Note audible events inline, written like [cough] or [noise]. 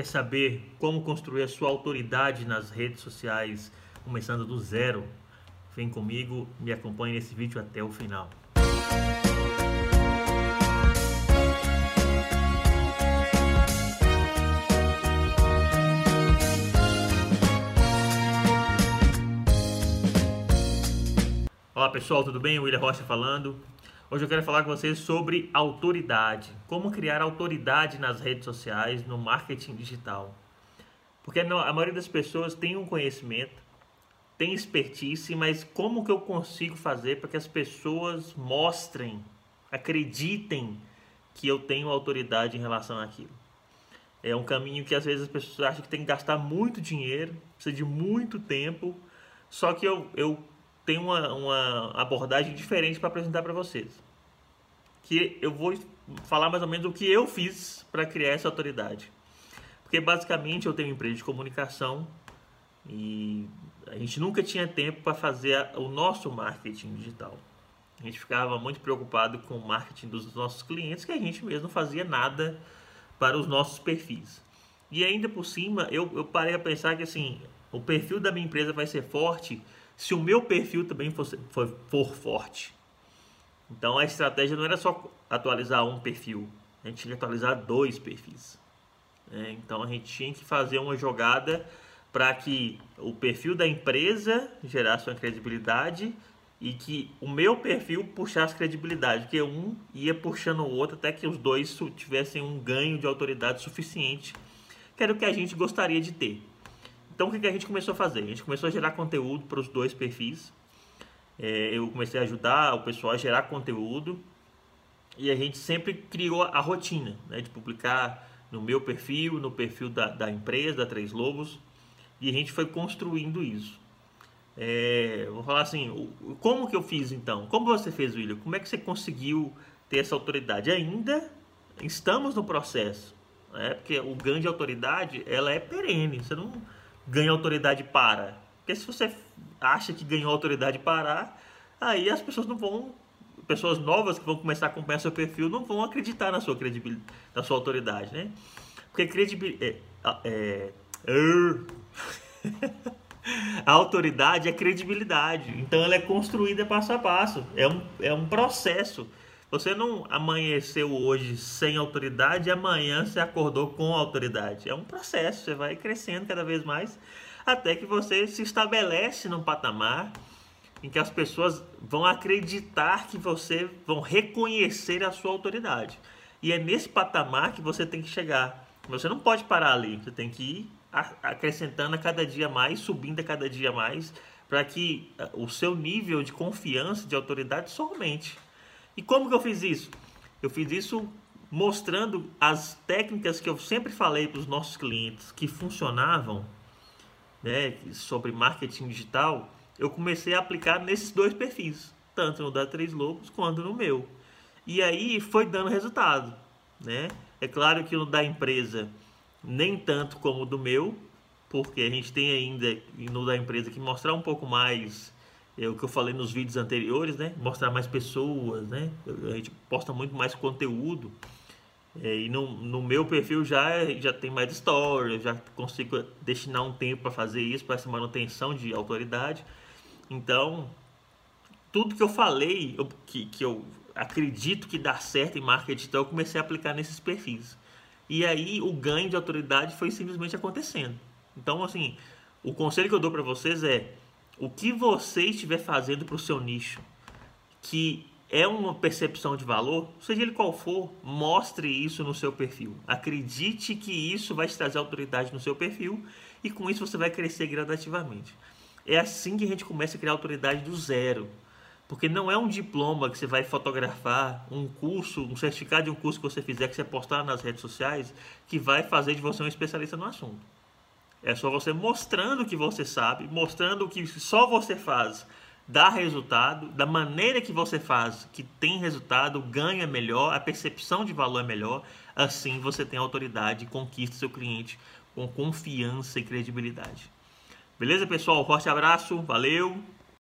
Quer saber como construir a sua autoridade nas redes sociais, começando do zero? Vem comigo, me acompanhe nesse vídeo até o final. Olá pessoal, tudo bem? William Rocha falando. Hoje eu quero falar com vocês sobre autoridade. Como criar autoridade nas redes sociais, no marketing digital. Porque a maioria das pessoas tem um conhecimento, tem expertise, mas como que eu consigo fazer para que as pessoas mostrem, acreditem que eu tenho autoridade em relação àquilo? É um caminho que às vezes as pessoas acham que tem que gastar muito dinheiro, precisa de muito tempo, só que eu, eu tem uma, uma abordagem diferente para apresentar para vocês. Que eu vou falar mais ou menos o que eu fiz para criar essa autoridade. Porque basicamente eu tenho uma empresa de comunicação e a gente nunca tinha tempo para fazer o nosso marketing digital. A gente ficava muito preocupado com o marketing dos nossos clientes, que a gente mesmo não fazia nada para os nossos perfis. E ainda por cima, eu, eu parei a pensar que assim, o perfil da minha empresa vai ser forte se o meu perfil também for, for, for forte. Então a estratégia não era só atualizar um perfil, a gente tinha que atualizar dois perfis. É, então a gente tinha que fazer uma jogada para que o perfil da empresa gerasse uma credibilidade e que o meu perfil puxasse credibilidade, que um ia puxando o outro até que os dois tivessem um ganho de autoridade suficiente, que era o que a gente gostaria de ter. Então o que, a gente começou a fazer? A gente começou a gerar conteúdo para os dois perfis. É, eu comecei a ajudar o pessoal a gerar conteúdo e a gente sempre criou a rotina né, de publicar no meu perfil, no perfil da, da empresa, da Três Lobos, e a gente foi construindo isso. É, vou falar assim, como que eu fiz então? Como você fez, William? Como é que você conseguiu ter essa autoridade? Ainda estamos no processo, né? porque o ganho de autoridade ela é perene, você não ganha autoridade para. Porque se você acha que ganhou autoridade parar, aí as pessoas não vão. Pessoas novas que vão começar a acompanhar seu perfil não vão acreditar na sua credibilidade, na sua autoridade, né? Porque credibilidade. É, é, [laughs] a autoridade é credibilidade. Então ela é construída passo a passo. É um, é um processo. Você não amanheceu hoje sem autoridade e amanhã você acordou com autoridade. É um processo, você vai crescendo cada vez mais até que você se estabelece num patamar em que as pessoas vão acreditar que você vão reconhecer a sua autoridade. E é nesse patamar que você tem que chegar. Você não pode parar ali, você tem que ir acrescentando a cada dia mais, subindo a cada dia mais, para que eh, o seu nível de confiança, de autoridade, só aumente. E como que eu fiz isso? Eu fiz isso mostrando as técnicas que eu sempre falei para os nossos clientes que funcionavam, né, sobre marketing digital, eu comecei a aplicar nesses dois perfis, tanto no da Três Lobos quanto no meu. E aí foi dando resultado, né? É claro que no da empresa nem tanto como o do meu, porque a gente tem ainda no da empresa que mostrar um pouco mais é o que eu falei nos vídeos anteriores, né? Mostrar mais pessoas, né? A gente posta muito mais conteúdo. É, e no, no meu perfil já, já tem mais história, já consigo destinar um tempo para fazer isso, para essa manutenção de autoridade. Então, tudo que eu falei, eu, que, que eu acredito que dá certo em marketing digital, eu comecei a aplicar nesses perfis. E aí o ganho de autoridade foi simplesmente acontecendo. Então, assim, o conselho que eu dou para vocês é o que você estiver fazendo para o seu nicho, que é uma percepção de valor, seja ele qual for, mostre isso no seu perfil. Acredite que isso vai te trazer autoridade no seu perfil e com isso você vai crescer gradativamente. É assim que a gente começa a criar autoridade do zero. Porque não é um diploma que você vai fotografar, um curso, um certificado de um curso que você fizer, que você postar nas redes sociais, que vai fazer de você um especialista no assunto. É só você mostrando o que você sabe, mostrando o que só você faz dá resultado, da maneira que você faz, que tem resultado, ganha melhor, a percepção de valor é melhor, assim você tem autoridade e conquista seu cliente com confiança e credibilidade. Beleza, pessoal? Forte abraço, valeu!